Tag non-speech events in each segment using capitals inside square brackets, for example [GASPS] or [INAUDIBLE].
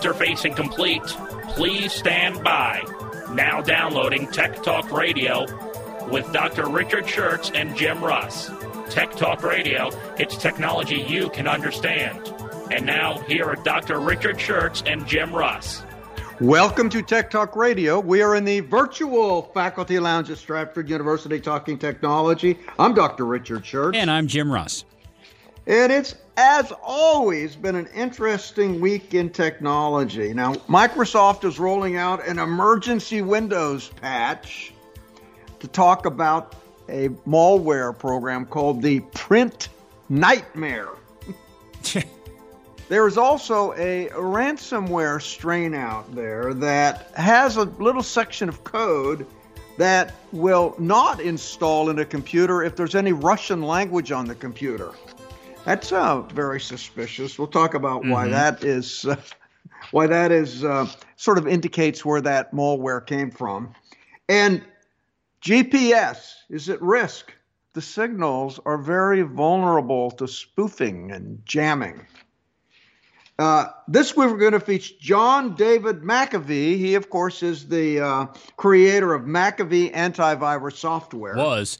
Interfacing complete. Please stand by. Now downloading Tech Talk Radio with Dr. Richard Shurtz and Jim Russ. Tech Talk Radio, it's technology you can understand. And now, here are Dr. Richard Shurtz and Jim Russ. Welcome to Tech Talk Radio. We are in the virtual faculty lounge at Stratford University talking technology. I'm Dr. Richard Shurtz. And I'm Jim Russ. And it's, as always, been an interesting week in technology. Now, Microsoft is rolling out an emergency Windows patch to talk about a malware program called the Print Nightmare. [LAUGHS] there is also a ransomware strain out there that has a little section of code that will not install in a computer if there's any Russian language on the computer. That's uh, very suspicious. We'll talk about mm-hmm. why that is, uh, why that is uh, sort of indicates where that malware came from, and GPS is at risk. The signals are very vulnerable to spoofing and jamming. Uh, this week we're going to feature John David McAfee. He, of course, is the uh, creator of McAfee antivirus software. Was.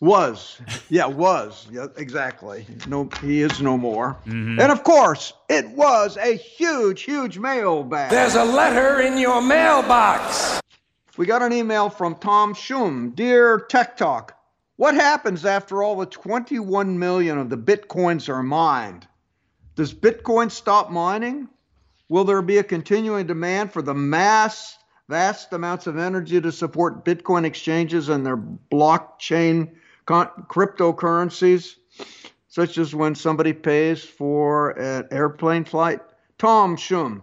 Was. Yeah, was. Yeah, exactly. No, he is no more. Mm-hmm. And of course, it was a huge, huge mailbag. There's a letter in your mailbox. We got an email from Tom Schum. Dear Tech Talk, what happens after all the 21 million of the bitcoins are mined? Does Bitcoin stop mining? Will there be a continuing demand for the mass, vast amounts of energy to support Bitcoin exchanges and their blockchain cryptocurrencies, such as when somebody pays for an airplane flight? Tom Schum.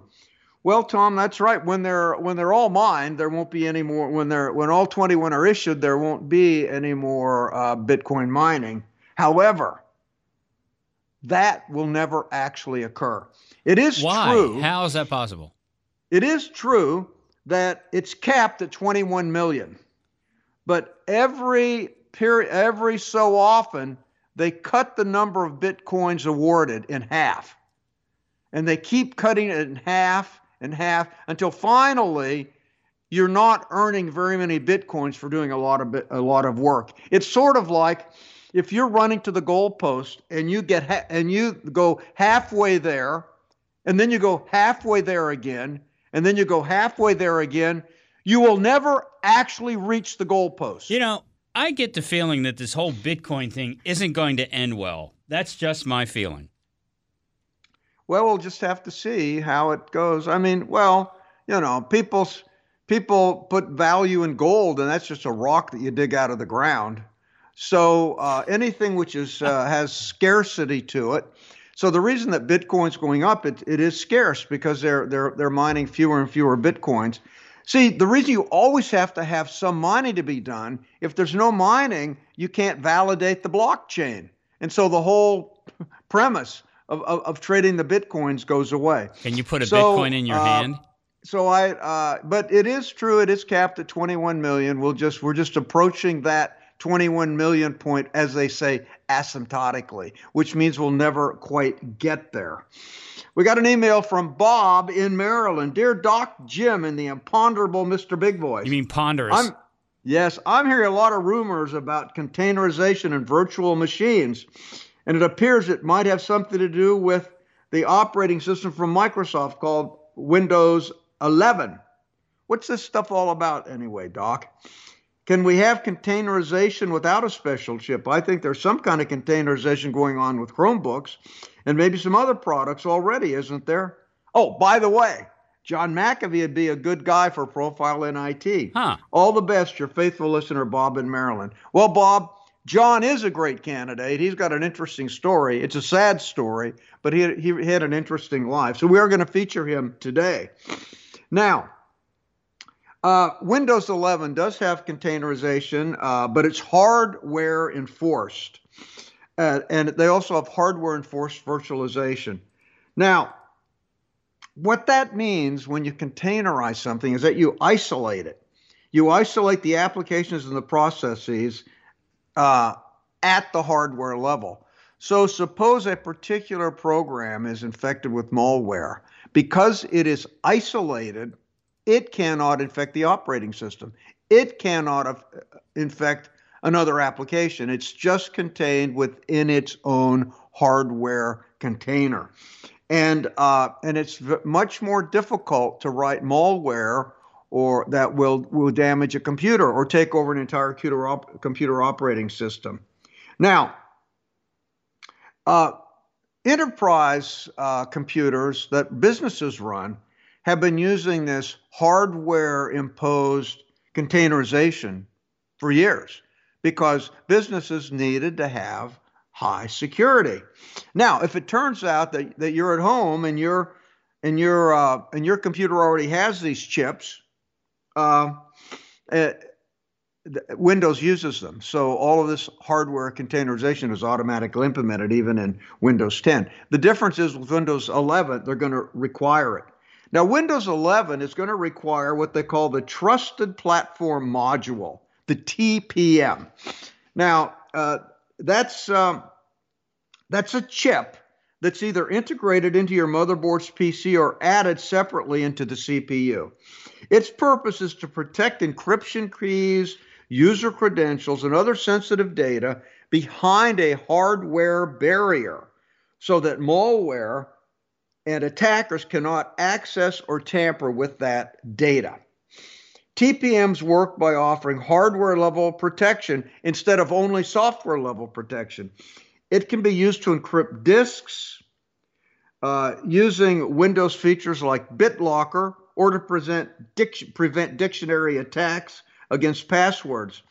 Well, Tom, that's right. When they're when they're all mined, there won't be any more. When they're when all 21 are issued, there won't be any more uh, Bitcoin mining. However, that will never actually occur. It is Why? true. How is that possible? It is true that it's capped at 21 million, but every period, every so often, they cut the number of bitcoins awarded in half, and they keep cutting it in half and half until finally you're not earning very many bitcoins for doing a lot of a lot of work. It's sort of like if you're running to the goalpost and you get ha- and you go halfway there, and then you go halfway there again, and then you go halfway there again, you will never actually reach the goalpost. You know, I get the feeling that this whole Bitcoin thing isn't going to end well. That's just my feeling. Well, we'll just have to see how it goes. I mean, well, you know, people's people put value in gold, and that's just a rock that you dig out of the ground. So uh, anything which is uh, has scarcity to it. So the reason that Bitcoin's going up, it, it is scarce because they're they're they're mining fewer and fewer Bitcoins. See, the reason you always have to have some mining to be done, if there's no mining, you can't validate the blockchain. And so the whole [LAUGHS] premise of, of, of trading the Bitcoins goes away. Can you put a so, Bitcoin in your uh, hand? So I, uh, but it is true. It is capped at 21 million. We'll just, we're just approaching that 21 million point, as they say, asymptotically, which means we'll never quite get there. We got an email from Bob in Maryland. Dear Doc Jim and the imponderable Mr. Big Voice. You mean ponderous? I'm, yes, I'm hearing a lot of rumors about containerization and virtual machines, and it appears it might have something to do with the operating system from Microsoft called Windows 11. What's this stuff all about, anyway, Doc? Can we have containerization without a special chip? I think there's some kind of containerization going on with Chromebooks and maybe some other products already, isn't there? Oh, by the way, John McAfee would be a good guy for Profile in IT. Huh. All the best, your faithful listener, Bob in Maryland. Well, Bob, John is a great candidate. He's got an interesting story. It's a sad story, but he, he had an interesting life. So we are going to feature him today. Now, uh, Windows 11 does have containerization, uh, but it's hardware enforced. Uh, and they also have hardware enforced virtualization. Now, what that means when you containerize something is that you isolate it. You isolate the applications and the processes uh, at the hardware level. So, suppose a particular program is infected with malware. Because it is isolated, it cannot infect the operating system. It cannot infect another application. It's just contained within its own hardware container. And, uh, and it's much more difficult to write malware or that will, will damage a computer or take over an entire computer, op- computer operating system. Now, uh, enterprise uh, computers that businesses run have been using this hardware imposed containerization for years because businesses needed to have high security. Now, if it turns out that, that you're at home and your and your uh, and your computer already has these chips uh, uh, Windows uses them. So all of this hardware containerization is automatically implemented, even in Windows 10. The difference is with Windows 11, they're going to require it. Now, Windows 11 is going to require what they call the Trusted Platform Module, the TPM. Now, uh, that's um, that's a chip that's either integrated into your motherboard's PC or added separately into the CPU. Its purpose is to protect encryption keys, user credentials, and other sensitive data behind a hardware barrier so that malware and attackers cannot access or tamper with that data. TPMs work by offering hardware level protection instead of only software level protection. It can be used to encrypt disks uh, using Windows features like BitLocker or to present dic- prevent dictionary attacks against passwords.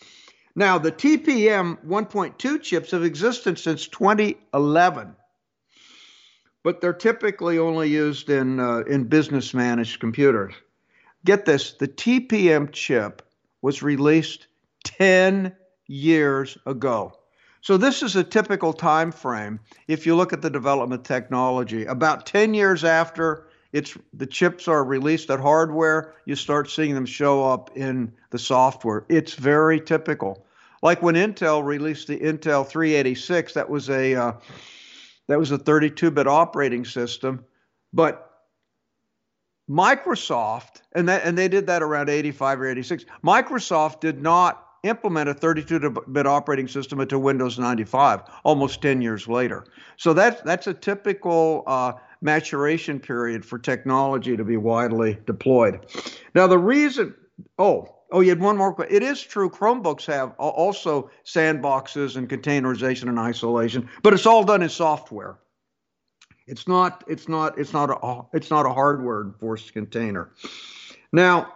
Now, the TPM 1.2 chips have existed since 2011, but they're typically only used in, uh, in business managed computers. Get this the TPM chip was released 10 years ago. So this is a typical time frame. If you look at the development technology, about 10 years after it's the chips are released at hardware, you start seeing them show up in the software. It's very typical. Like when Intel released the Intel 386, that was a uh, that was a 32-bit operating system, but Microsoft and that and they did that around 85 or 86. Microsoft did not implement a 32-bit operating system into Windows 95 almost 10 years later. So that's that's a typical uh, maturation period for technology to be widely deployed. Now the reason, oh, oh, you had one more. question. It is true. Chromebooks have also sandboxes and containerization and isolation, but it's all done in software. It's not. It's not. It's not a. It's not a hardware enforced container. Now,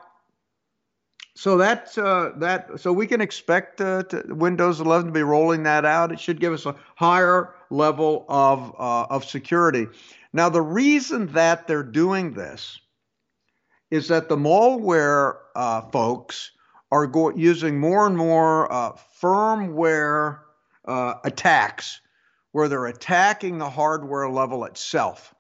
so that uh, that so we can expect uh, Windows 11 to be rolling that out. It should give us a higher level of uh, of security. Now, the reason that they're doing this is that the malware uh, folks are go- using more and more uh, firmware uh, attacks where they're attacking the hardware level itself,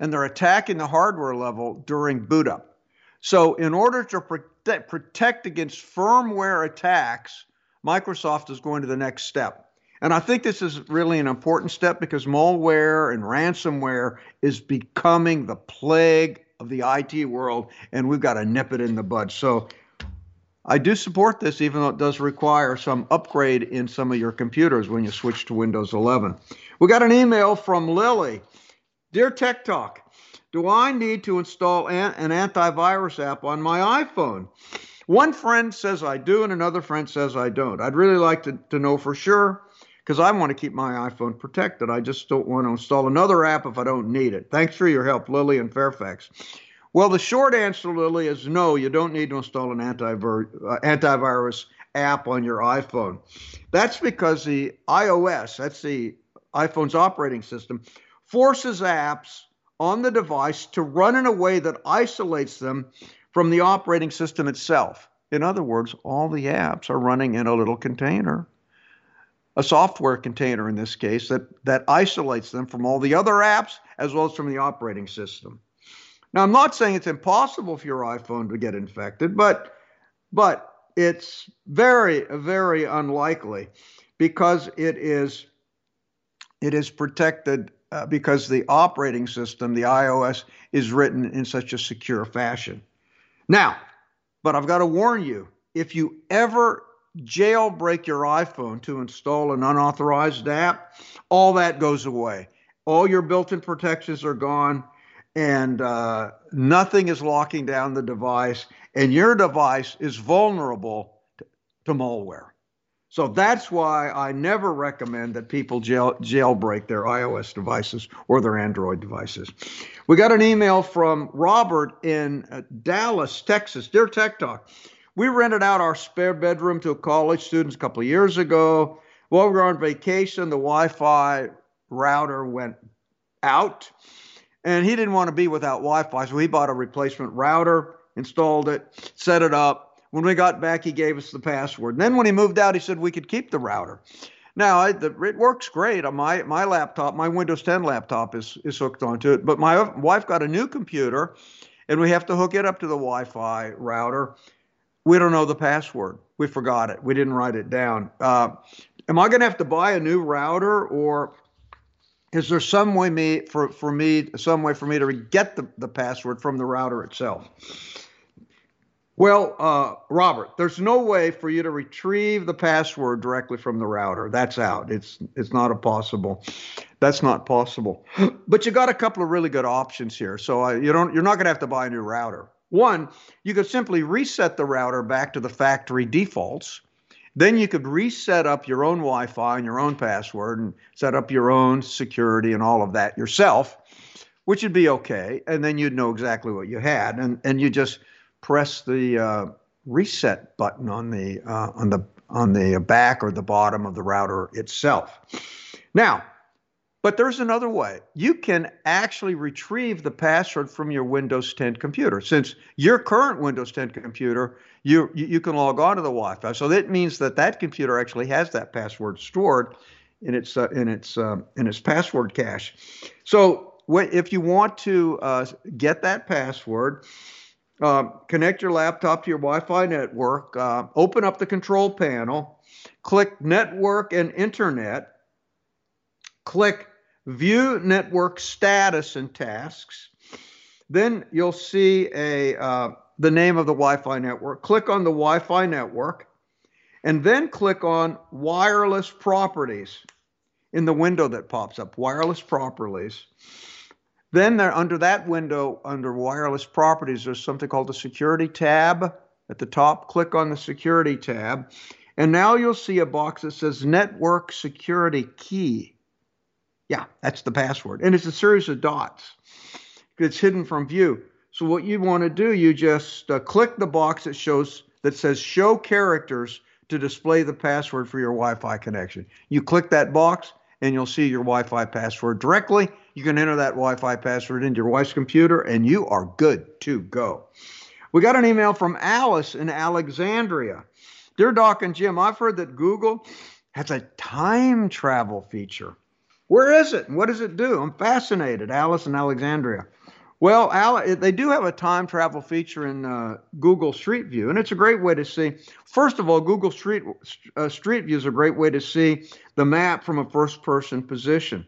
and they're attacking the hardware level during boot up. So, in order to protect, protect against firmware attacks, Microsoft is going to the next step. And I think this is really an important step because malware and ransomware is becoming the plague of the IT world, and we've got to nip it in the bud. So I do support this, even though it does require some upgrade in some of your computers when you switch to Windows 11. We got an email from Lily Dear Tech Talk, do I need to install an, an antivirus app on my iPhone? One friend says I do, and another friend says I don't. I'd really like to, to know for sure because I want to keep my iPhone protected. I just don't want to install another app if I don't need it. Thanks for your help, Lily in Fairfax. Well, the short answer, Lily, is no, you don't need to install an antivir- uh, antivirus app on your iPhone. That's because the iOS, that's the iPhone's operating system, forces apps on the device to run in a way that isolates them from the operating system itself. In other words, all the apps are running in a little container, a software container in this case, that, that isolates them from all the other apps as well as from the operating system. Now, I'm not saying it's impossible for your iPhone to get infected, but but it's very, very unlikely because it is it is protected uh, because the operating system, the iOS, is written in such a secure fashion. Now, but I've got to warn you if you ever jailbreak your iPhone to install an unauthorized app, all that goes away. All your built in protections are gone, and uh, nothing is locking down the device, and your device is vulnerable to, to malware. So that's why I never recommend that people jail, jailbreak their iOS devices or their Android devices. We got an email from Robert in uh, Dallas, Texas. Dear Tech Talk, we rented out our spare bedroom to a college students a couple of years ago. While we were on vacation, the Wi Fi router went out, and he didn't want to be without Wi Fi, so he bought a replacement router, installed it, set it up when we got back, he gave us the password. And then when he moved out, he said we could keep the router. Now I, the, it works great. On my my laptop, my Windows 10 laptop is is hooked onto it. But my wife got a new computer, and we have to hook it up to the Wi-Fi router. We don't know the password. We forgot it. We didn't write it down. Uh, am I going to have to buy a new router, or is there some way me for for me some way for me to get the, the password from the router itself? Well, uh, Robert, there's no way for you to retrieve the password directly from the router. That's out. It's it's not a possible. That's not possible. [GASPS] But you got a couple of really good options here. So uh, you don't you're not going to have to buy a new router. One, you could simply reset the router back to the factory defaults. Then you could reset up your own Wi-Fi and your own password and set up your own security and all of that yourself, which would be okay. And then you'd know exactly what you had, and and you just press the uh, reset button on the uh, on the on the back or the bottom of the router itself. Now, but there's another way. You can actually retrieve the password from your Windows 10 computer. Since your current Windows 10 computer, you you can log on to the Wi-Fi. So that means that that computer actually has that password stored in its uh, in its uh, in its password cache. So if you want to uh, get that password, uh, connect your laptop to your Wi Fi network, uh, open up the control panel, click Network and Internet, click View Network Status and Tasks. Then you'll see a uh, the name of the Wi-Fi network. Click on the Wi-Fi network, and then click on Wireless Properties in the window that pops up. Wireless Properties. Then there, under that window, under wireless properties, there's something called the security tab at the top. Click on the security tab. And now you'll see a box that says network security key. Yeah, that's the password. And it's a series of dots. It's hidden from view. So what you want to do, you just uh, click the box that shows that says show characters to display the password for your Wi-Fi connection. You click that box and you'll see your Wi-Fi password directly you can enter that Wi Fi password into your wife's computer, and you are good to go. We got an email from Alice in Alexandria. Dear Doc and Jim, I've heard that Google has a time travel feature. Where is it? And what does it do? I'm fascinated. Alice in Alexandria. Well, Al, they do have a time travel feature in uh, Google Street View, and it's a great way to see. First of all, Google Street uh, Street View is a great way to see the map from a first-person position.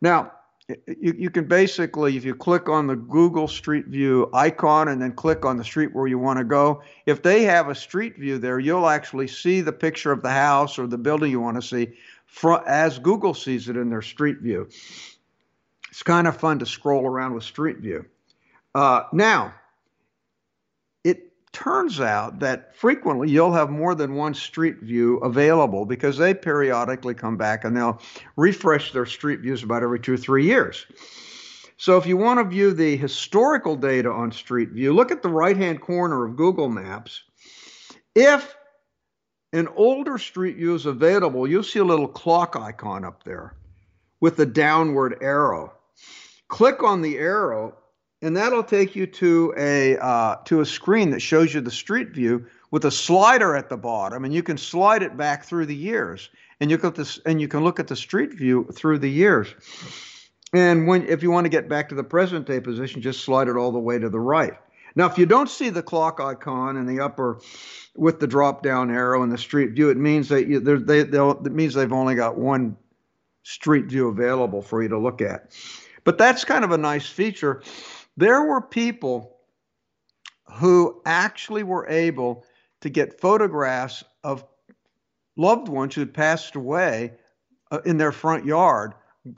Now, you, you can basically, if you click on the Google Street View icon and then click on the street where you want to go, if they have a street view there, you'll actually see the picture of the house or the building you want to see as Google sees it in their street view. It's kind of fun to scroll around with Street View. Uh, now, it turns out that frequently you'll have more than one street view available because they periodically come back and they'll refresh their street views about every two or three years. So if you want to view the historical data on Street View, look at the right hand corner of Google Maps. If and older Street View is available, you'll see a little clock icon up there with the downward arrow. Click on the arrow, and that'll take you to a uh, to a screen that shows you the Street View with a slider at the bottom, and you can slide it back through the years, and you this, and you can look at the Street View through the years. And when if you want to get back to the present day position, just slide it all the way to the right. Now, if you don't see the clock icon in the upper with the drop down arrow in the street view, it means that you, they, it means they've only got one street view available for you to look at. But that's kind of a nice feature. There were people who actually were able to get photographs of loved ones who had passed away uh, in their front yard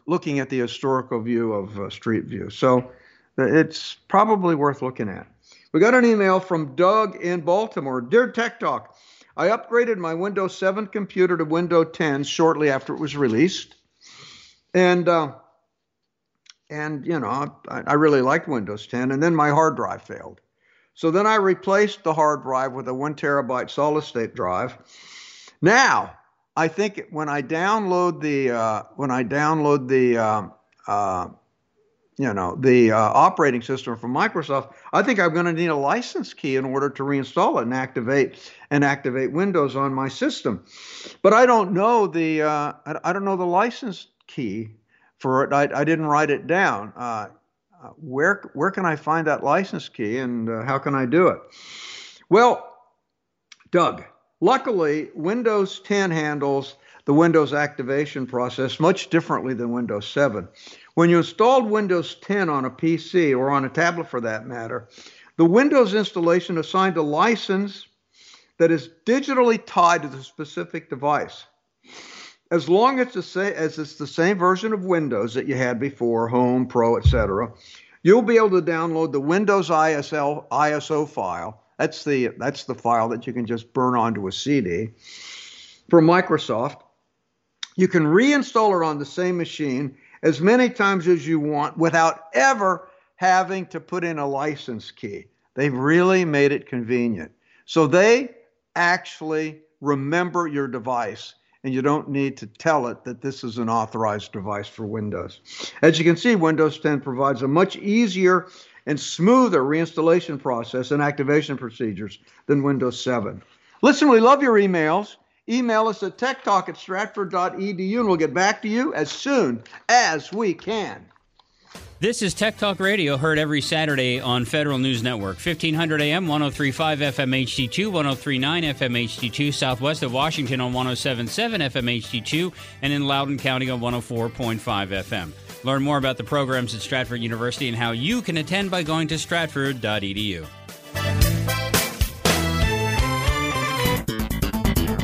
looking at the historical view of uh, Street View. So uh, it's probably worth looking at. We got an email from Doug in Baltimore. Dear Tech Talk, I upgraded my Windows 7 computer to Windows 10 shortly after it was released. And, uh, and you know, I, I really liked Windows 10. And then my hard drive failed. So then I replaced the hard drive with a one terabyte solid state drive. Now, I think when I download the uh, when I download the uh, uh, you know the uh, operating system from Microsoft, I think I'm going to need a license key in order to reinstall it and activate and activate Windows on my system. But I don't know the uh, I, don't know the license key for it. I, I didn't write it down. Uh, where where can I find that license key and how can I do it? Well, Doug, Luckily, Windows 10 handles the Windows activation process much differently than Windows 7. When you installed Windows 10 on a PC or on a tablet for that matter, the Windows installation assigned a license that is digitally tied to the specific device. As long as, it's the same version of Windows that you had before, Home, Pro, etc., you'll be able to download the Windows ISL, ISO file that's the that's the file that you can just burn onto a CD. For Microsoft, you can reinstall it on the same machine as many times as you want without ever having to put in a license key. They've really made it convenient. So they actually remember your device and you don't need to tell it that this is an authorized device for Windows. As you can see, Windows 10 provides a much easier and smoother reinstallation process and activation procedures than Windows 7. Listen, we love your emails. Email us at techtalk at stratford.edu and we'll get back to you as soon as we can. This is Tech Talk Radio, heard every Saturday on Federal News Network, 1500 AM, 1035 FM HD2, 1039 FM HD2, southwest of Washington on 1077 FM HD2, and in Loudoun County on 104.5 FM. Learn more about the programs at Stratford University and how you can attend by going to stratford.edu.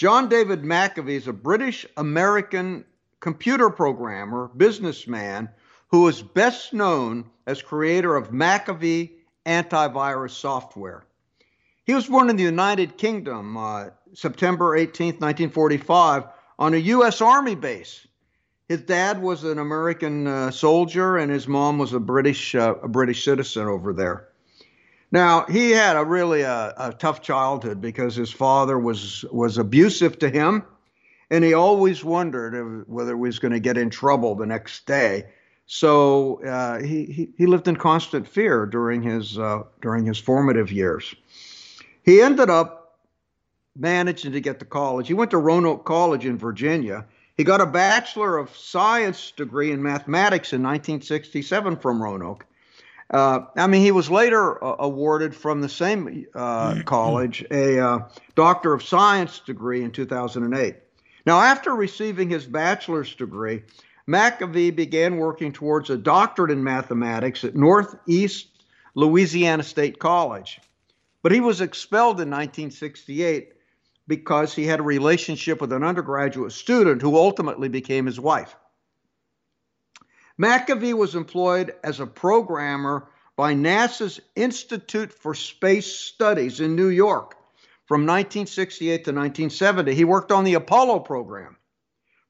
John David McAfee is a British American computer programmer, businessman who is best known as creator of McAfee antivirus software. He was born in the United Kingdom uh, September 18, 1945, on a U.S. Army base. His dad was an American uh, soldier, and his mom was a British uh, a British citizen over there. Now he had a really uh, a tough childhood because his father was was abusive to him, and he always wondered whether he was going to get in trouble the next day. So uh, he, he, he lived in constant fear during his uh, during his formative years. He ended up managing to get to college. He went to Roanoke College in Virginia. He got a Bachelor of Science degree in mathematics in 1967 from Roanoke. Uh, I mean, he was later uh, awarded from the same uh, college a uh, Doctor of Science degree in 2008. Now, after receiving his bachelor's degree, McAfee began working towards a doctorate in mathematics at Northeast Louisiana State College. But he was expelled in 1968 because he had a relationship with an undergraduate student who ultimately became his wife. McAfee was employed as a programmer by NASA's Institute for Space Studies in New York from 1968 to 1970. He worked on the Apollo program.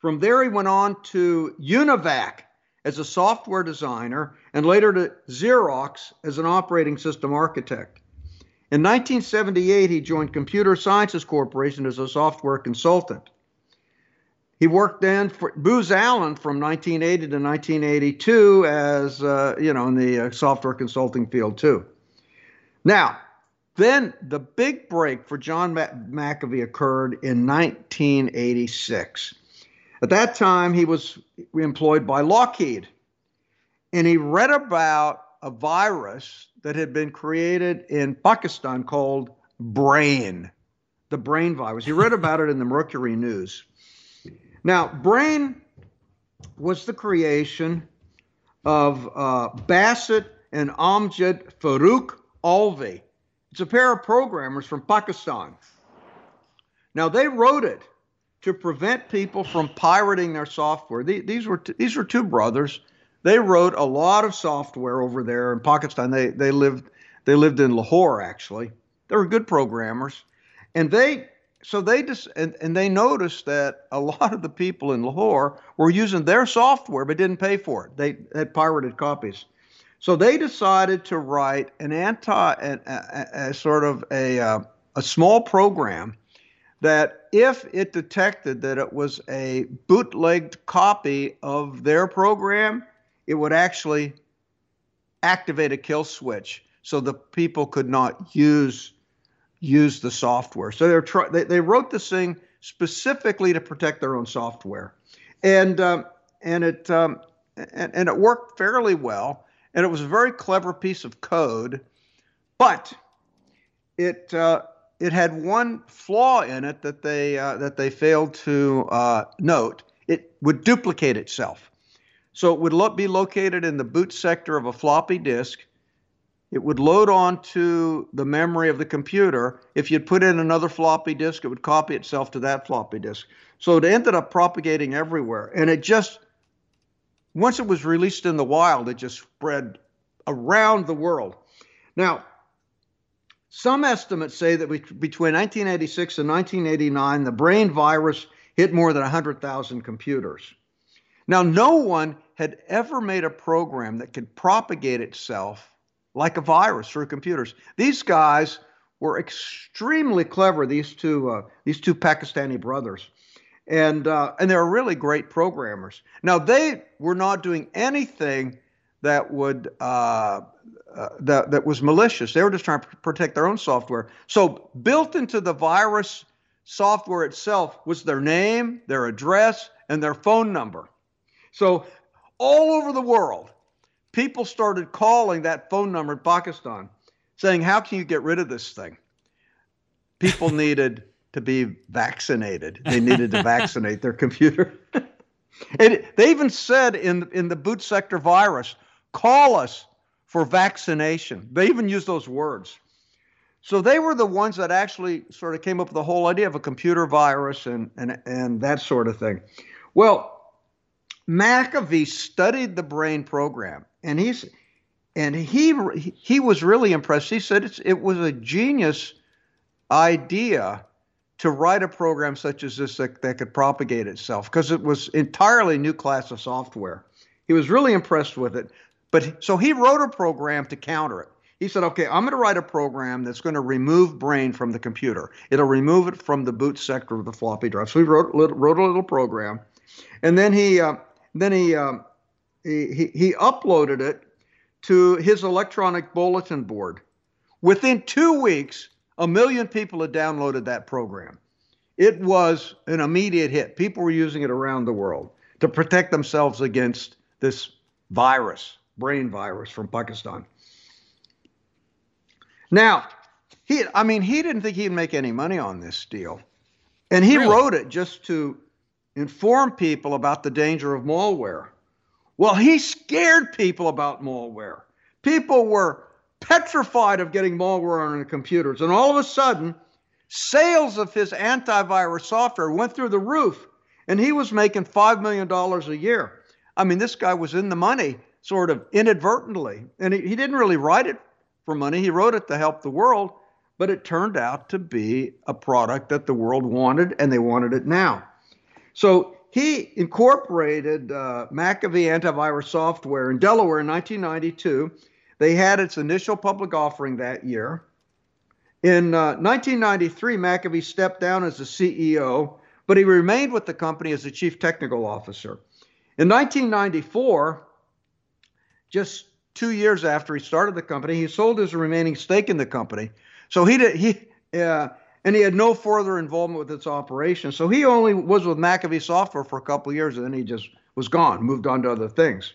From there, he went on to UNIVAC as a software designer and later to Xerox as an operating system architect. In 1978, he joined Computer Sciences Corporation as a software consultant. He worked then for Booz Allen from 1980 to 1982 as, uh, you know, in the uh, software consulting field too. Now, then the big break for John McAfee occurred in 1986. At that time, he was employed by Lockheed, and he read about a virus that had been created in Pakistan called Brain, the brain virus. He read about it in the Mercury News. Now, Brain was the creation of uh, Basit and Amjad Farooq Alvi. It's a pair of programmers from Pakistan. Now, they wrote it to prevent people from pirating their software. These were t- these were two brothers. They wrote a lot of software over there in Pakistan. They they lived they lived in Lahore actually. They were good programmers, and they so they just and, and they noticed that a lot of the people in Lahore were using their software but didn't pay for it. They had pirated copies. So they decided to write an anti, a, a, a sort of a, uh, a small program that if it detected that it was a bootlegged copy of their program, it would actually activate a kill switch so the people could not use use the software. So they're try- they, they wrote this thing specifically to protect their own software, and um, and it um, and, and it worked fairly well, and it was a very clever piece of code, but it uh, it had one flaw in it that they uh, that they failed to uh, note. It would duplicate itself, so it would lo- be located in the boot sector of a floppy disk. It would load onto the memory of the computer. If you'd put in another floppy disk, it would copy itself to that floppy disk. So it ended up propagating everywhere, and it just once it was released in the wild, it just spread around the world. Now, some estimates say that between 1986 and 1989, the brain virus hit more than 100,000 computers. Now, no one had ever made a program that could propagate itself like a virus through computers. These guys were extremely clever. These two, uh, these two Pakistani brothers, and uh, and they were really great programmers. Now, they were not doing anything that would uh, uh, that, that was malicious. They were just trying to protect their own software. So, built into the virus software itself was their name, their address, and their phone number. So, all over the world, people started calling that phone number in Pakistan saying, How can you get rid of this thing? People [LAUGHS] needed to be vaccinated, they needed to vaccinate their computer. [LAUGHS] and they even said in, in the boot sector virus, call us for vaccination. They even used those words. So they were the ones that actually sort of came up with the whole idea of a computer virus and and and that sort of thing. Well, McAfee studied the brain program, and he's and he he was really impressed. He said it was a genius idea to write a program such as this that, that could propagate itself because it was entirely new class of software. He was really impressed with it. But so he wrote a program to counter it. He said, okay, I'm going to write a program that's going to remove brain from the computer. It'll remove it from the boot sector of the floppy drive. So he wrote, wrote a little program. And then he, uh, then he, uh, he, he, uploaded it to his electronic bulletin board. Within two weeks, a million people had downloaded that program. It was an immediate hit. People were using it around the world to protect themselves against this virus, brain virus from Pakistan. Now, he, I mean, he didn't think he'd make any money on this deal. And he really? wrote it just to inform people about the danger of malware. Well, he scared people about malware. People were petrified of getting malware on their computers. And all of a sudden, sales of his antivirus software went through the roof. And he was making $5 million a year. I mean, this guy was in the money sort of inadvertently. And he, he didn't really write it for money. He wrote it to help the world, but it turned out to be a product that the world wanted, and they wanted it now. So he incorporated uh, McAfee antivirus software in Delaware in 1992. They had its initial public offering that year. In uh, 1993, McAfee stepped down as the CEO, but he remained with the company as the chief technical officer. In 1994, just two years after he started the company, he sold his remaining stake in the company. So he did he uh, and he had no further involvement with its operation. So he only was with McAfee Software for a couple of years, and then he just was gone, moved on to other things.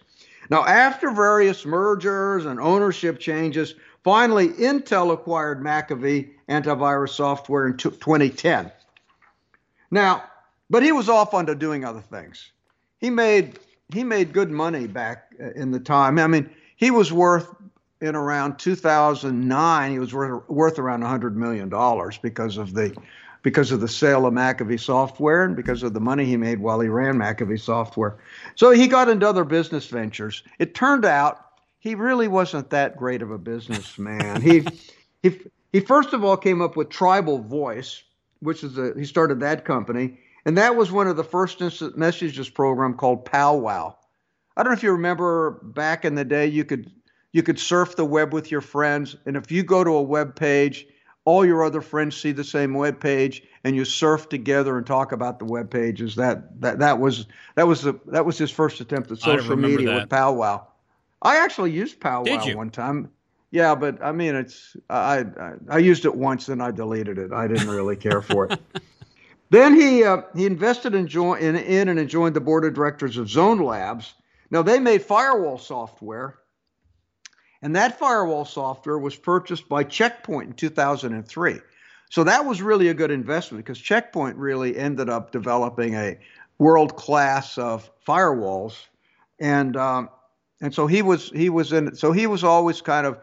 Now, after various mergers and ownership changes, finally Intel acquired McAfee antivirus software in 2010. Now, but he was off onto doing other things. He made he made good money back uh, in the time. I mean, he was worth in around 2009 he was worth, worth around 100 million dollars because of the because of the sale of McAfee software and because of the money he made while he ran McAfee software. So he got into other business ventures. It turned out he really wasn't that great of a businessman. he [LAUGHS] he he first of all came up with Tribal Voice, which is a he started that company, and that was one of the first instant messages program called Powwow. I don't know if you remember back in the day, you could you could surf the web with your friends, and if you go to a web page, all your other friends see the same web page, and you surf together and talk about the web pages. That that that was that was the that was his first attempt at social media that. with Powwow. I actually used Powwow one time. Yeah, but I mean, it's I, I, I used it once, and I deleted it. I didn't really care for it. [LAUGHS] then he uh, he invested in, join, in in and joined the board of directors of Zone Labs, now, they made firewall software, and that firewall software was purchased by Checkpoint in 2003. So that was really a good investment because Checkpoint really ended up developing a world class of firewalls, and um, and so he was he was in so he was always kind of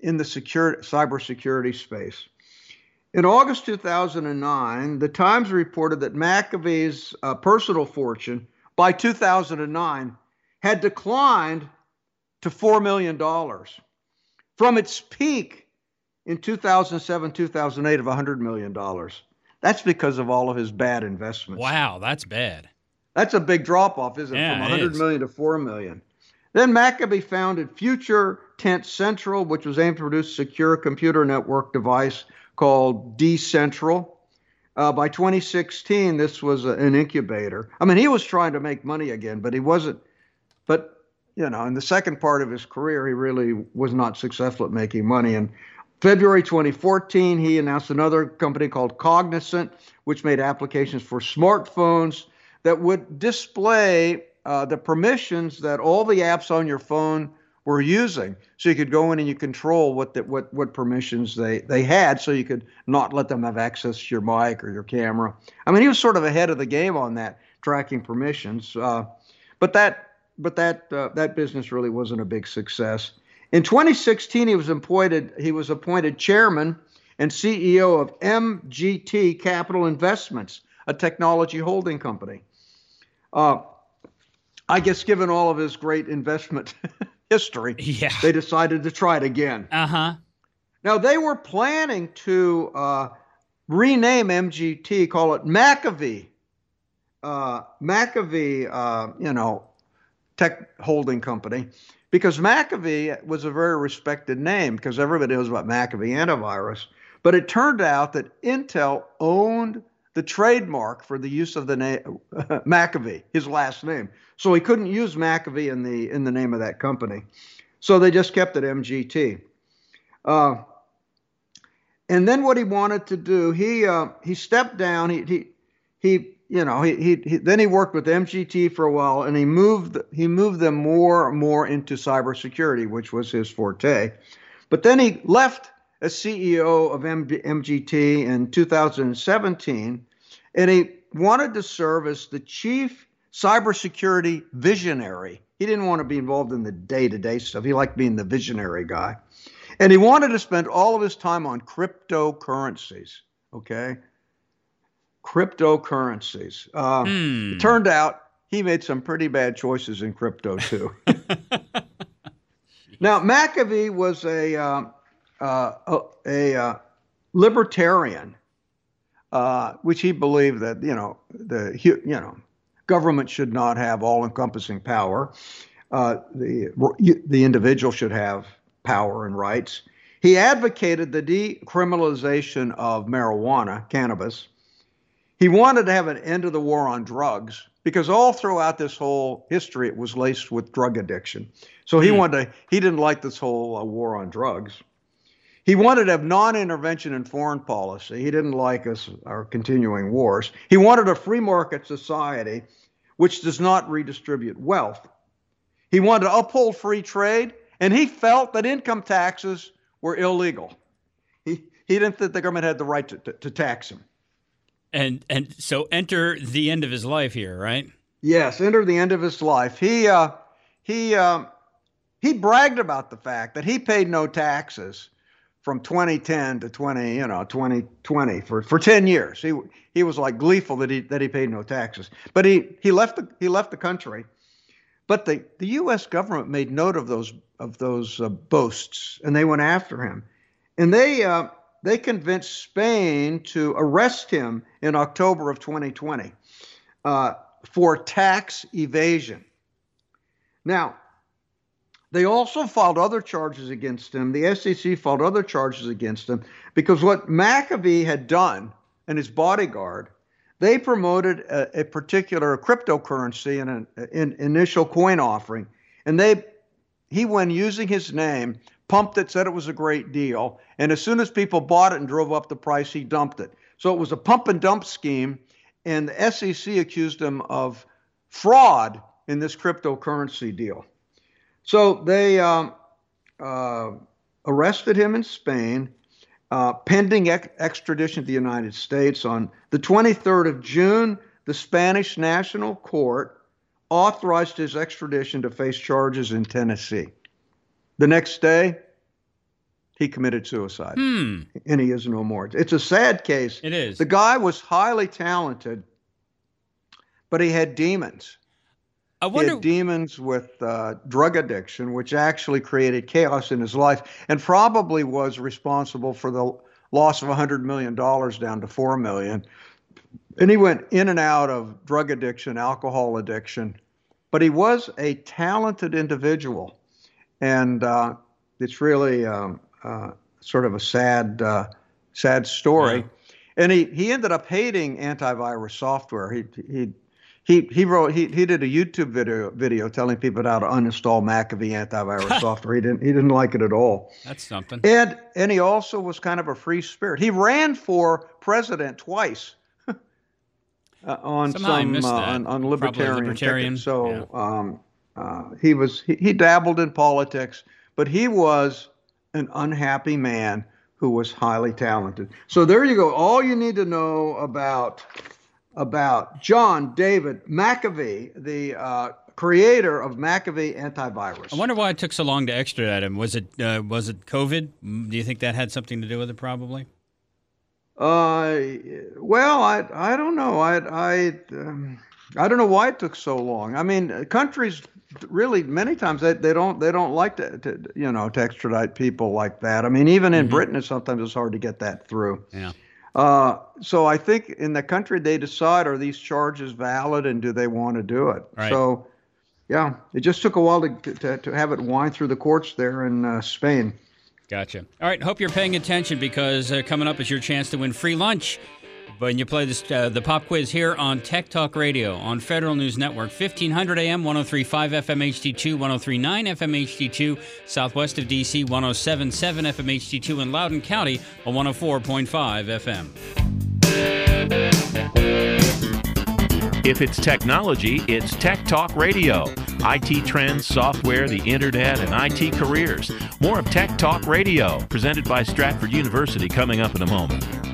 in the secure cybersecurity space. In August 2009, the Times reported that McAfee's uh, personal fortune by 2009 had declined to $4 million from its peak in 2007 2008 of $100 million. That's because of all of his bad investments. Wow, that's bad. That's a big drop off, isn't yeah, it? From 100 million to 4 million. Then McAfee founded Future Tense Central, which was aimed to produce a secure computer network device called Decentral. Uh, by 2016, this was a, an incubator. I mean, he was trying to make money again, but he wasn't but, you know, in the second part of his career, he really was not successful at making money. And February 2014, he announced another company called Cognizant, which made applications for smartphones that would display uh, the permissions that all the apps on your phone were using. So you could go in and you control what the, what what permissions they they had, so you could not let them have access to your mic or your camera. I mean, he was sort of ahead of the game on that tracking permissions. Uh, but that but that uh, that business really wasn't a big success. In 2016, he was appointed he was appointed chairman and CEO of MGT Capital Investments, a technology holding company. Uh, I guess, given all of his great investment [LAUGHS] history, Yeah. they decided to try it again. Uh huh. Now, they were planning to uh, rename MGT, call it McAfee. Uh, McAfee, uh, you know, tech holding company, because McAfee was a very respected name because everybody knows about McAfee antivirus. But it turned out that Intel owned the trademark for the use of the name [LAUGHS] McAfee, his last name. So he couldn't use McAfee in the in the name of that company. So they just kept it MGT. Uh, and then what he wanted to do, he uh, he stepped down. He he he you know he, he he then he worked with MGT for a while, and he moved he moved them more and more into cybersecurity, which was his forte. But then he left as CEO of MG, MGT in 2017, and he wanted to serve as the chief cybersecurity visionary. He didn't want to be involved in the day-to-day stuff. He liked being the visionary guy. And he wanted to spend all of his time on cryptocurrencies. Okay. Cryptocurrencies. Uh, Hmm. It turned out he made some pretty bad choices in crypto, too. [LAUGHS] now, McAfee was a, uh, uh, a, uh, libertarian, uh, which he believed that, you know, the, you know, government should not have all encompassing power. Uh, the, the individual should have power and rights. He advocated the decriminalization of marijuana, cannabis. He wanted to have an end to the war on drugs because all throughout this whole history it was laced with drug addiction. So he wanted to, he didn't like this whole uh, war on drugs. He wanted to have non-intervention in foreign policy. He didn't like us our continuing wars. He wanted a free market society which does not redistribute wealth. He wanted to uphold free trade, and he felt that income taxes were illegal. He, he didn't think the government had the right to, to, to tax him. And and so enter the end of his life here, right? Yes, enter the end of his life. He uh, he um, he bragged about the fact that he paid no taxes from 2010 to 20 you know 2020 for, for 10 years. He he was like gleeful that he that he paid no taxes. But he he left the he left the country. But the, the U.S. government made note of those of those uh, boasts, and they went after him, and they uh, they convinced Spain to arrest him in October of 2020 uh, for tax evasion. Now, they also filed other charges against him. The SEC filed other charges against him because what McAfee had done and his bodyguard they promoted a, a particular cryptocurrency in an in initial coin offering, and they he when using his name pumped it, said it was a great deal, and as soon as people bought it and drove up the price, he dumped it. So it was a pump and dump scheme, and the SEC accused him of fraud in this cryptocurrency deal. So they um, uh, arrested him in Spain uh, pending ex- extradition to the United States. On the 23rd of June, the Spanish National Court authorized his extradition to face charges in Tennessee. The next day, he committed suicide, Hmm. and he is no more. It's a sad case. It is. The guy was highly talented, but he had demons. I He wonder. had demons with uh, drug addiction, which actually created chaos in his life and probably was responsible for the loss of $100 million down to 4 million. And he went in and out of drug addiction, alcohol addiction, but he was a talented individual. And uh, it's really um, uh, sort of a sad, uh, sad story. Yeah. And he, he ended up hating antivirus software. He, he he he wrote he, he did a YouTube video video telling people how to uninstall McAfee antivirus [LAUGHS] software. He didn't he didn't like it at all. That's something. And and he also was kind of a free spirit. He ran for president twice [LAUGHS] uh, on Somehow some uh, on, on libertarian, libertarian. So um, uh, he was he, he dabbled in politics, but he was an unhappy man who was highly talented. So there you go. All you need to know about about John David McAfee, the uh, creator of McAfee antivirus. I wonder why it took so long to extradite him. Was it uh, was it COVID? Mm, Do you think that had something to do with it? Probably. Uh, well, I I don't know. I I um, I don't know why it took so long. I mean, countries really many times they, they don't they don't like to, to you know to extradite people like that. I mean, even in mm-hmm. Britain, it's sometimes it's hard to get that through. Yeah. Uh, so I think in the country they decide are these charges valid and do they want to do it. Right. So, yeah, it just took a while to to, to have it wind through the courts there in uh, Spain. Gotcha. All right, hope you're paying attention because uh, coming up is your chance to win free lunch when you play this, uh, the pop quiz here on Tech Talk Radio on Federal News Network, 1500 AM, 1035 FM HD2, 1039 FM HD2, southwest of DC, 1077 FM HD2, in Loudoun County on 104.5 FM. If it's technology, it's Tech Talk Radio. IT trends, software, the internet, and IT careers. More of Tech Talk Radio, presented by Stratford University, coming up in a moment.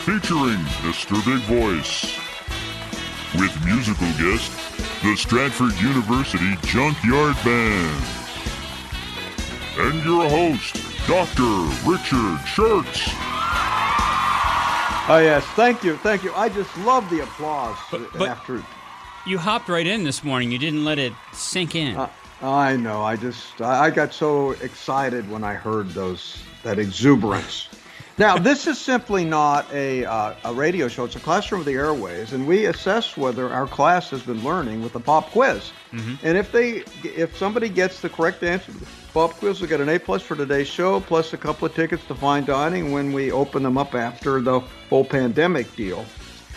featuring Mr. Big Voice. With musical guest, the Stratford University Junkyard Band. And your host, Dr. Richard Shurtz. Oh, yes. Thank you. Thank you. I just love the applause but, but after. You hopped right in this morning. You didn't let it sink in. Uh, I know. I just, I got so excited when I heard those, that exuberance. Now, this is simply not a, uh, a radio show. It's a classroom of the airways, and we assess whether our class has been learning with the pop quiz. Mm-hmm. And if they, if somebody gets the correct answer to the pop quiz, we get an A plus for today's show, plus a couple of tickets to fine dining when we open them up after the whole pandemic deal.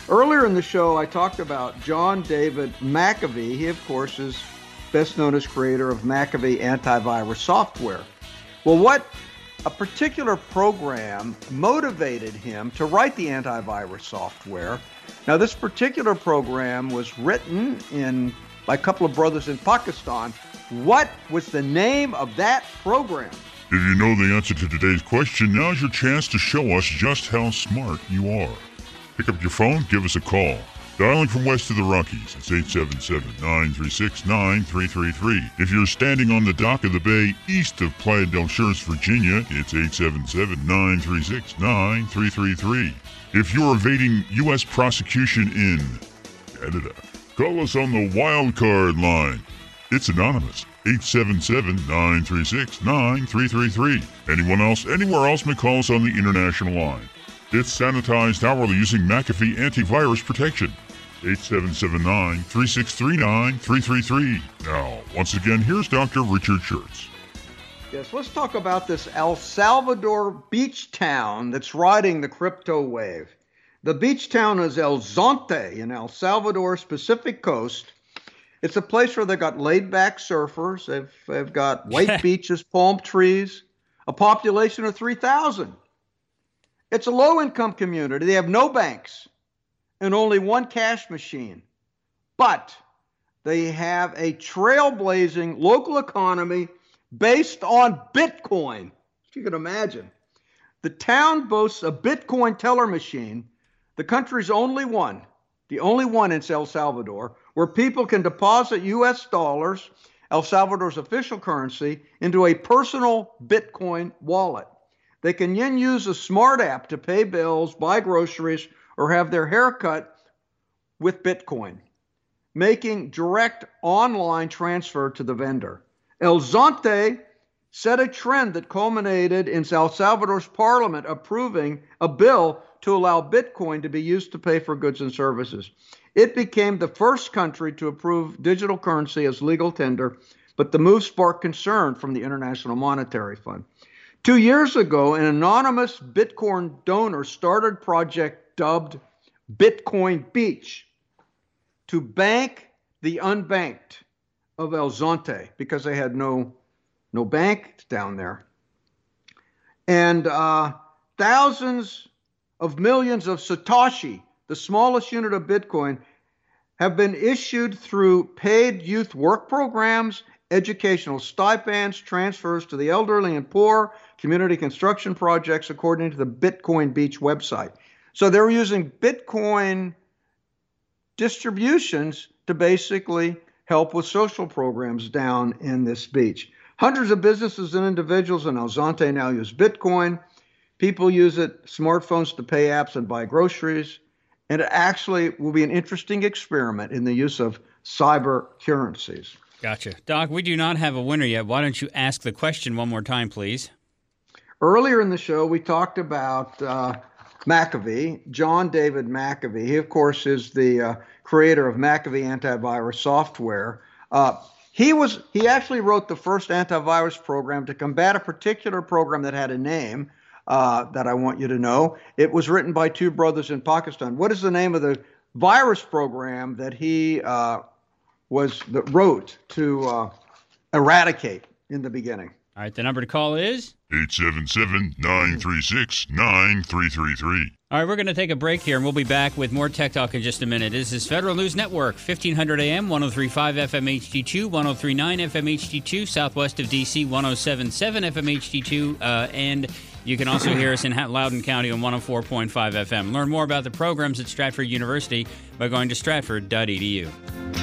Earlier in the show, I talked about John David McAfee. He, of course, is best known as creator of McAfee antivirus software. Well, what a particular program motivated him to write the antivirus software. Now, this particular program was written in by a couple of brothers in Pakistan. What was the name of that program? If you know the answer to today's question, now's your chance to show us just how smart you are. Pick up your phone, give us a call. Dialing from west of the Rockies, it's 877-936-9333. If you're standing on the dock of the bay east of Playa del Sur, Virginia, it's 877-936-9333. If you're evading U.S. prosecution in Canada, call us on the wild card line. It's anonymous. 877-936-9333. Anyone else, anywhere else may call us on the international line. It's sanitized hourly using McAfee antivirus protection. 8779-3639-333. Now, once again, here's Dr. Richard Shurtz. Yes, let's talk about this El Salvador beach town that's riding the crypto wave. The beach town is El Zonte in El Salvador's Pacific coast. It's a place where they've got laid back surfers, they've, they've got white [LAUGHS] beaches, palm trees, a population of 3,000. It's a low income community. They have no banks and only one cash machine. But They have a trailblazing local economy based on Bitcoin. If you can imagine. The town boasts a Bitcoin teller machine, the country's only one, the only one in El Salvador, where people can deposit US dollars, El Salvador's official currency, into a personal Bitcoin wallet. They can then use a smart app to pay bills, buy groceries, or have their hair cut with Bitcoin, making direct online transfer to the vendor. El Zonte set a trend that culminated in El Salvador's parliament approving a bill to allow Bitcoin to be used to pay for goods and services. It became the first country to approve digital currency as legal tender, but the move sparked concern from the International Monetary Fund. Two years ago, an anonymous Bitcoin donor started a project dubbed Bitcoin Beach to bank the unbanked of El Zonte because they had no no bank down there. And uh, thousands of millions of Satoshi, the smallest unit of Bitcoin, have been issued through paid youth work programs, educational stipends, transfers to the elderly and poor, community construction projects, according to the Bitcoin Beach website. So they're using Bitcoin distributions to basically help with social programs down in this beach. Hundreds of businesses and individuals in El Zonte now use Bitcoin. People use it, smartphones to pay apps and buy groceries. And it actually will be an interesting experiment in the use of cyber currencies. Gotcha. Doc, we do not have a winner yet. Why don't you ask the question one more time, please? Earlier in the show, we talked about uh, McAfee, John David McAfee. He, of course, is the uh, creator of McAfee antivirus software. Uh, he was he actually wrote the first antivirus program to combat a particular program that had a name uh, that I want you to know. It was written by two brothers in Pakistan. What is the name of the virus program that he uh, was that wrote to uh, eradicate in the beginning? All right, the number to call is 877 936 9333. All right, we're going to take a break here, and we'll be back with more Tech Talk in just a minute. This is Federal News Network, 1500 AM, 1035 FM HD2, 1039 FM HD2, southwest of DC, 1077 FM HD2, uh, and you can also hear us in Loudoun County on 104.5 FM. Learn more about the programs at Stratford University by going to stratford.edu.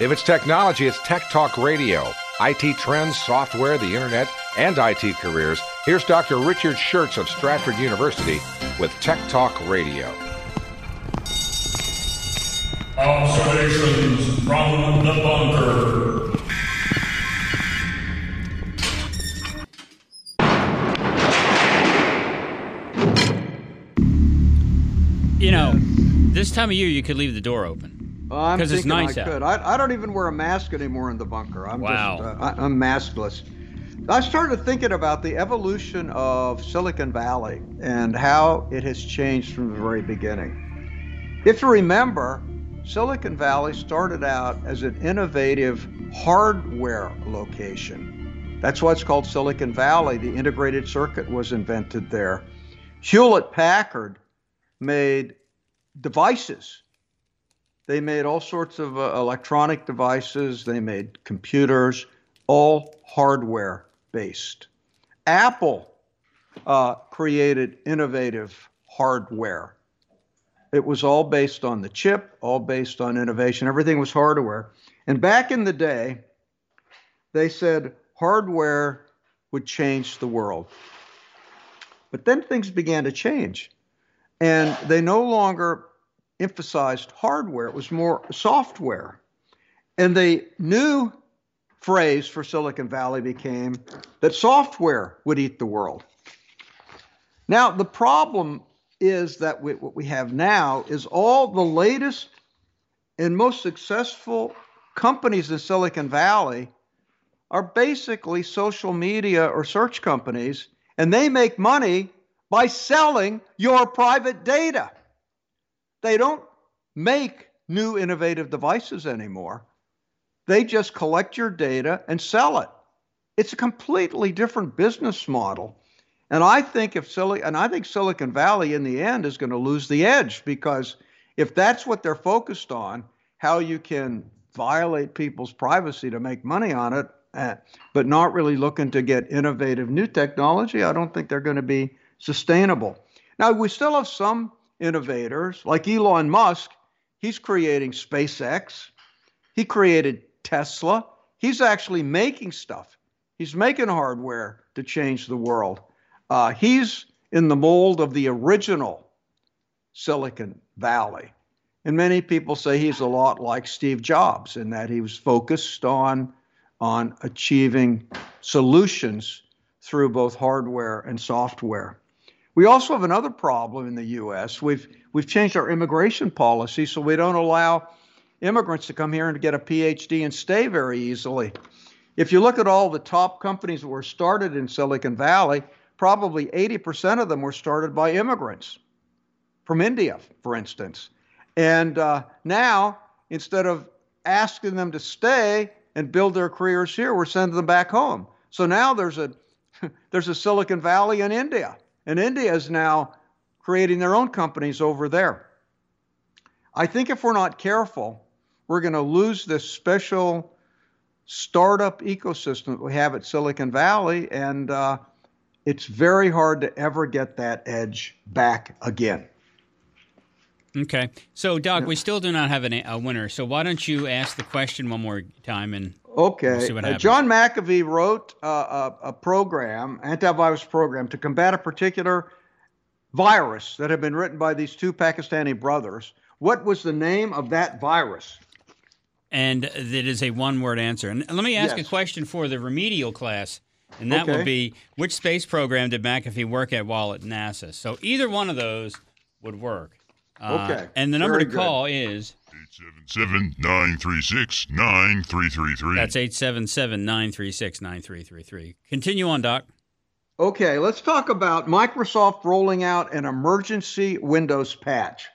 If it's technology, it's Tech Talk Radio. IT trends, software, the internet, and IT careers. Here's Dr. Richard Shurtz of Stratford University with Tech Talk Radio. Observations from the bunker. You know, this time of year, you could leave the door open. I'm 'Cause it's thinking nice I out. could. I, I don't even wear a mask anymore in the bunker. I'm Wow. just uh, I, I'm maskless. I started thinking about the evolution of Silicon Valley and how it has changed from the very beginning. If you remember, Silicon Valley started out as an innovative hardware location. That's why it's called Silicon Valley. The integrated circuit was invented there. Hewlett Packard made devices. They made all sorts of uh, electronic devices, they made computers, all hardware based. Apple uh, created innovative hardware. It was all based on the chip, all based on innovation. Everything was hardware. And back in the day, they said hardware would change the world. But then things began to change. And they no longer emphasized hardware, it was more software. And the new phrase for Silicon Valley became that software would eat the world. Now, the problem is that we, what we have now is all the latest and most successful companies in Silicon Valley are basically social media or search companies, and they make money by selling your private data. They don't make new innovative devices anymore. They just collect your data and sell it. It's a completely different business model. And I think if Sil- and I think Silicon Valley in the end is going to lose the edge because if that's what they're focused on, how you can violate people's privacy to make money on it, uh, but not really looking to get innovative new technology, I don't think they're going to be sustainable. Now, we still have some innovators like Elon Musk. He's creating SpaceX. He created Tesla. He's actually making stuff. He's making hardware to change the world. Uh, he's in the mold of the original Silicon Valley. And many people say he's a lot like Steve Jobs in that he was focused on, on achieving solutions through both hardware and software. We also have another problem in the U.S. We've, we've changed our immigration policy so we don't allow immigrants to come here and get a PhD and stay very easily. If you look at all the top companies that were started in Silicon Valley, probably 80% of them were started by immigrants from India, for instance. And uh, now, instead of asking them to stay and build their careers here, we're sending them back home. So now there's a [LAUGHS] there's a Silicon Valley in India, and India is now creating their own companies over there. I think if we're not careful, we're going to lose this special startup ecosystem that we have at Silicon Valley, and uh, it's very hard to ever get that edge back again. Okay. So, Doc, we still do not have an, a winner. So, why don't you ask the question one more time and okay. We'll uh, John McAfee wrote uh, a, a, program, antivirus program, to combat a particular virus that had been written by these two Pakistani brothers. What was the name of that virus? And it is a one-word answer. And let me ask yes. a question for the remedial class. And that okay. would be which space program did McAfee work at while at NASA? So either one of those would work. Uh, okay. And the number Very to call good. is 877 936 9333. That's 877 936 9333. Continue on, Doc. Okay, let's talk about Microsoft rolling out an emergency Windows patch.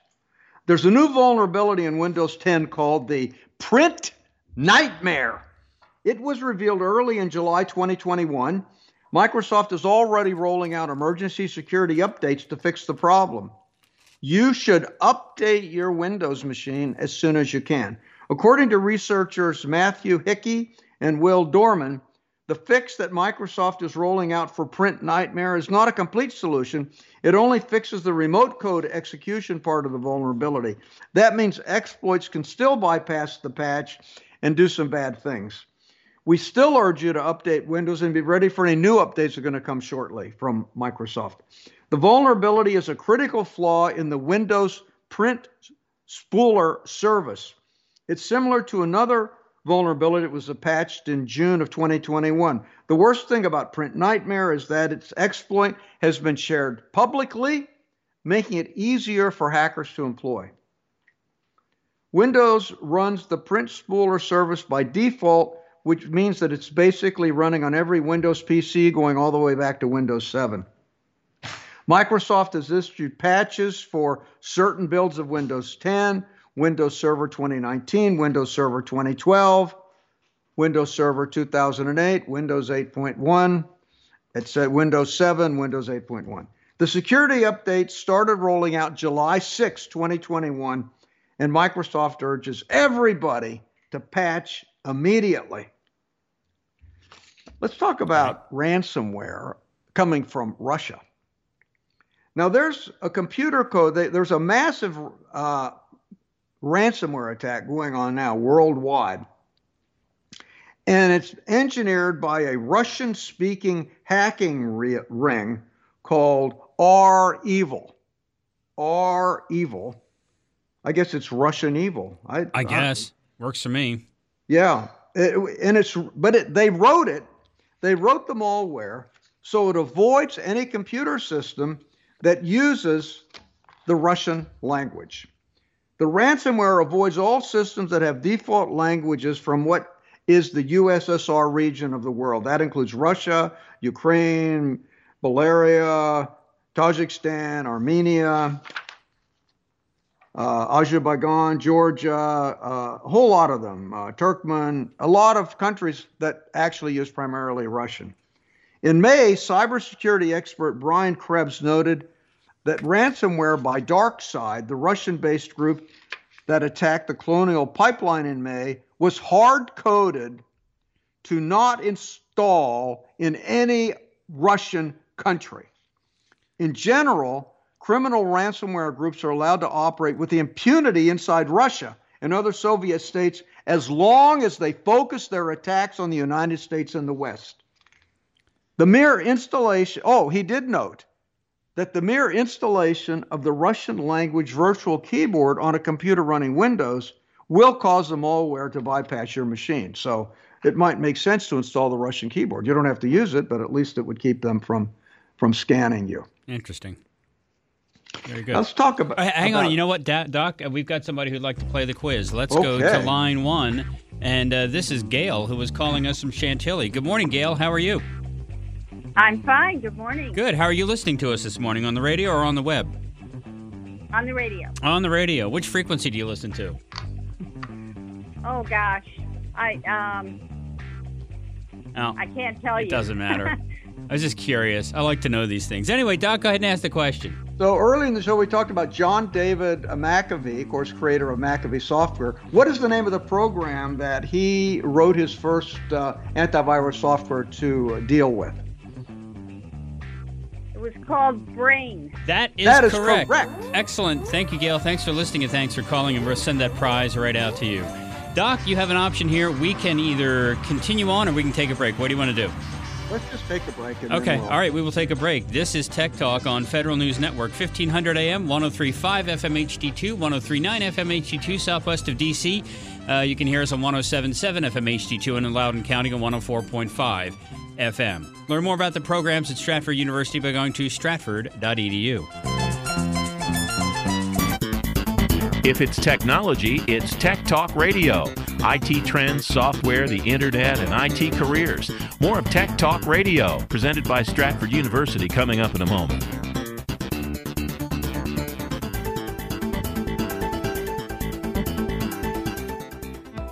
There's a new vulnerability in Windows 10 called the Print Nightmare. It was revealed early in July 2021. Microsoft is already rolling out emergency security updates to fix the problem. You should update your Windows machine as soon as you can. According to researchers Matthew Hickey and Will Dormann, the fix that Microsoft is rolling out for Print Nightmare is not a complete solution. It only fixes the remote code execution part of the vulnerability. That means exploits can still bypass the patch and do some bad things. We still urge you to update Windows and be ready for any new updates that are going to come shortly from Microsoft. The vulnerability is a critical flaw in the Windows print spooler service. It's similar to another vulnerability that was patched in June of 2021. The worst thing about Print Nightmare is that its exploit has been shared publicly, making it easier for hackers to employ. Windows runs the print spooler service by default which means that it's basically running on every Windows PC going all the way back to Windows 7. Microsoft has issued patches for certain builds of Windows 10, Windows Server 2019, Windows Server 2012, Windows Server 2008, Windows 8.1, it's at Windows 7, Windows 8.1. The security update started rolling out July 6, 2021, and Microsoft urges everybody to patch immediately. Let's talk about ransomware coming from Russia. Now, there's a computer code, there's a massive uh, ransomware attack going on now worldwide. And it's engineered by a Russian speaking hacking re- ring called REvil. R Evil. I guess it's Russian evil. I, I guess. I, Works for me. Yeah. It, and it's, but it, they wrote it, they wrote the malware so it avoids any computer system that uses the Russian language. The ransomware avoids all systems that have default languages from what is the USSR region of the world. That includes Russia, Ukraine, Bulgaria, Tajikistan, Armenia, uh, Azerbaijan, Georgia, uh, a whole lot of them, uh, Turkmen, a lot of countries that actually use primarily Russian. In May, cybersecurity expert Brian Krebs noted that ransomware by DarkSide, the Russian based group that attacked the Colonial Pipeline in May, was hard coded to not install in any Russian country. In general, criminal ransomware groups are allowed to operate with the impunity inside Russia and other Soviet states as long as they focus their attacks on the United States and the West. The mere installation, oh, he did note that the mere installation of the Russian language virtual keyboard on a computer running Windows will cause the malware to bypass your machine. So it might make sense to install the Russian keyboard. You don't have to use it, but at least it would keep them from from scanning you. Interesting. Very good. Let's talk about. Uh, hang about, on. You know what, Doc? Uh, we've got somebody who'd like to play the quiz. Let's okay. go to line one. And uh, this is Gail, who was calling us from Chantilly. Good morning, Gail. How are you? I'm fine. Good morning. Good. How are you listening to us this morning on the radio or on the web? On the radio. On the radio. Which frequency do you listen to? Oh gosh, I um. Oh, I can't tell it you. It doesn't matter. [LAUGHS] I was just curious. I like to know these things. Anyway, Doc, go ahead and ask the question. So early in the show, we talked about John David McAfee, of course, creator of McAfee Software. What is the name of the program that he wrote his first uh, antivirus software to deal with? It was called Brain. That is, that is correct. correct. Excellent. Thank you, Gail. Thanks for listening and thanks for calling. And we'll send that prize right out to you. Doc, you have an option here. We can either continue on or we can take a break. What do you want to do? Let's just take a break. okay. We'll... All right. We will take a break. This is Tech Talk on Federal News Network, 1500 AM, 1035 FM HD2, 1039 FM HD2, southwest of D.C. Uh, you can hear us on 1077 FM HD2 and in Loudoun County on 104.5 FM. Learn more about the programs at Stratford University by going to stratford.edu. If it's technology, it's Tech Talk Radio. IT trends, software, the internet, and IT careers. More of Tech Talk Radio, presented by Stratford University, coming up in a moment.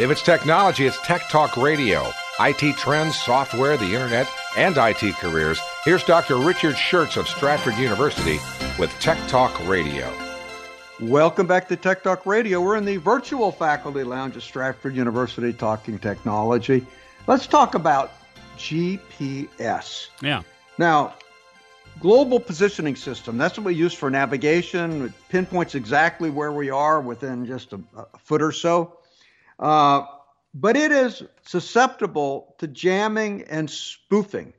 If it's technology, it's Tech Talk Radio. IT trends, software, the internet, and IT careers. Here's Dr. Richard Shurtz of Stratford University with Tech Talk Radio. Welcome back to Tech Talk Radio. We're in the virtual faculty lounge at Stratford University talking technology. Let's talk about GPS. Yeah. Now, global positioning system. That's what we use for navigation. It pinpoints exactly where we are within just a, a foot or so. Uh, but it is susceptible to jamming and spoofing.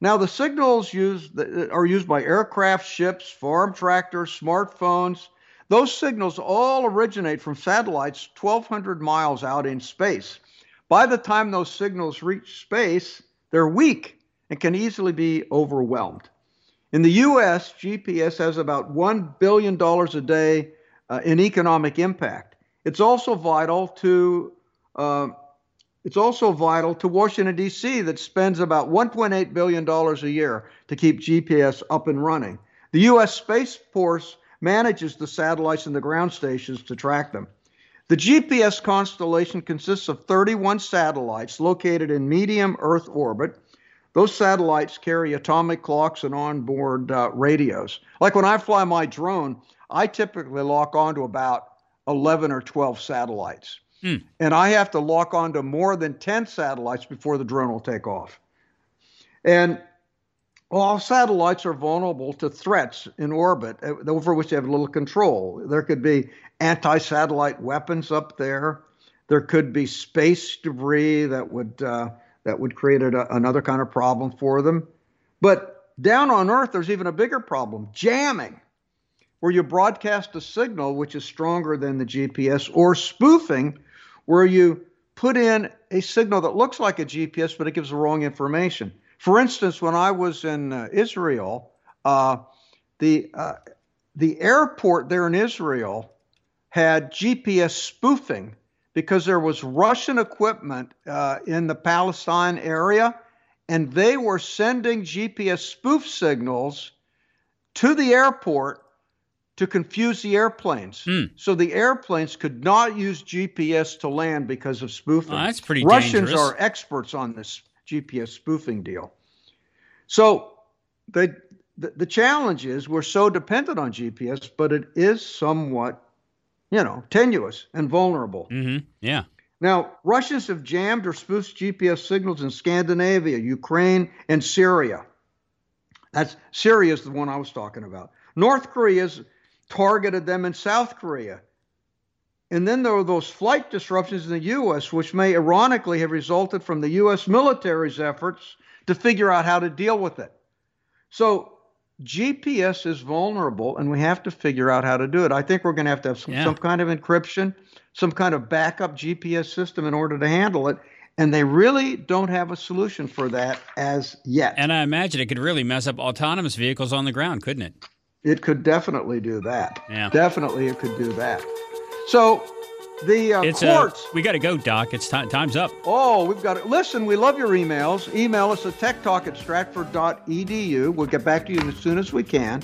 Now, the signals used are used by aircraft, ships, farm tractors, smartphones. Those signals all originate from satellites 1,200 miles out in space. By the time those signals reach space, they're weak and can easily be overwhelmed. In the U.S., GPS has about $1 billion a day uh, in economic impact. It's also vital to uh, it's also vital to Washington, D.C., that spends about $1.8 billion a year to keep GPS up and running. The U.S. Space Force manages the satellites and the ground stations to track them. The GPS constellation consists of 31 satellites located in medium Earth orbit. Those satellites carry atomic clocks and onboard uh, radios. Like when I fly my drone, I typically lock onto about 11 or 12 satellites. Mm. And I have to lock onto more than 10 satellites before the drone will take off. And all satellites are vulnerable to threats in orbit uh, over which they have little control. There could be anti satellite weapons up there. There could be space debris that would, uh, that would create a, another kind of problem for them. But down on Earth, there's even a bigger problem jamming where you broadcast a signal which is stronger than the GPS, or spoofing, where you put in a signal that looks like a GPS, but it gives the wrong information. For instance, when I was in uh, Israel, uh, the uh, the airport there in Israel had GPS spoofing because there was Russian equipment uh, in the Palestine area, and they were sending GPS spoof signals to the airport to confuse the airplanes. Mm. So the airplanes could not use GPS to land because of spoofing. that's pretty Russians dangerous. are experts on this GPS spoofing deal. So they, the, the challenge is we're so dependent on GPS, but it is somewhat, you know, tenuous and vulnerable. Mm-hmm. Yeah. Now, Russians have jammed or spoofed GPS signals in Scandinavia, Ukraine, and Syria. That's Syria is the one I was talking about. North Korea's targeted them in South Korea. And then there were those flight disruptions in the U.S., which may ironically have resulted from the U.S. military's efforts to figure out how to deal with it. So GPS is vulnerable, and we have to figure out how to do it. I think we're going to have to have some, yeah. some kind of encryption, some kind of backup GPS system in order to handle it. And they really don't have a solution for that as yet. And I imagine it could really mess up autonomous vehicles on the ground, couldn't it? It could definitely do that. Yeah. Definitely, it could do that. So the uh, it's, uh, courts. Uh, we got to go, Doc. It's time. Time's up. Oh, we've got to listen. We love your emails. Email us at techtalk at stratford.edu. We'll get back to you as soon as we can.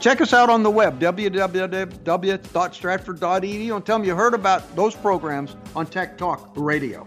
Check us out on the web, www.stratford.edu, and tell them you heard about those programs on Tech Talk Radio.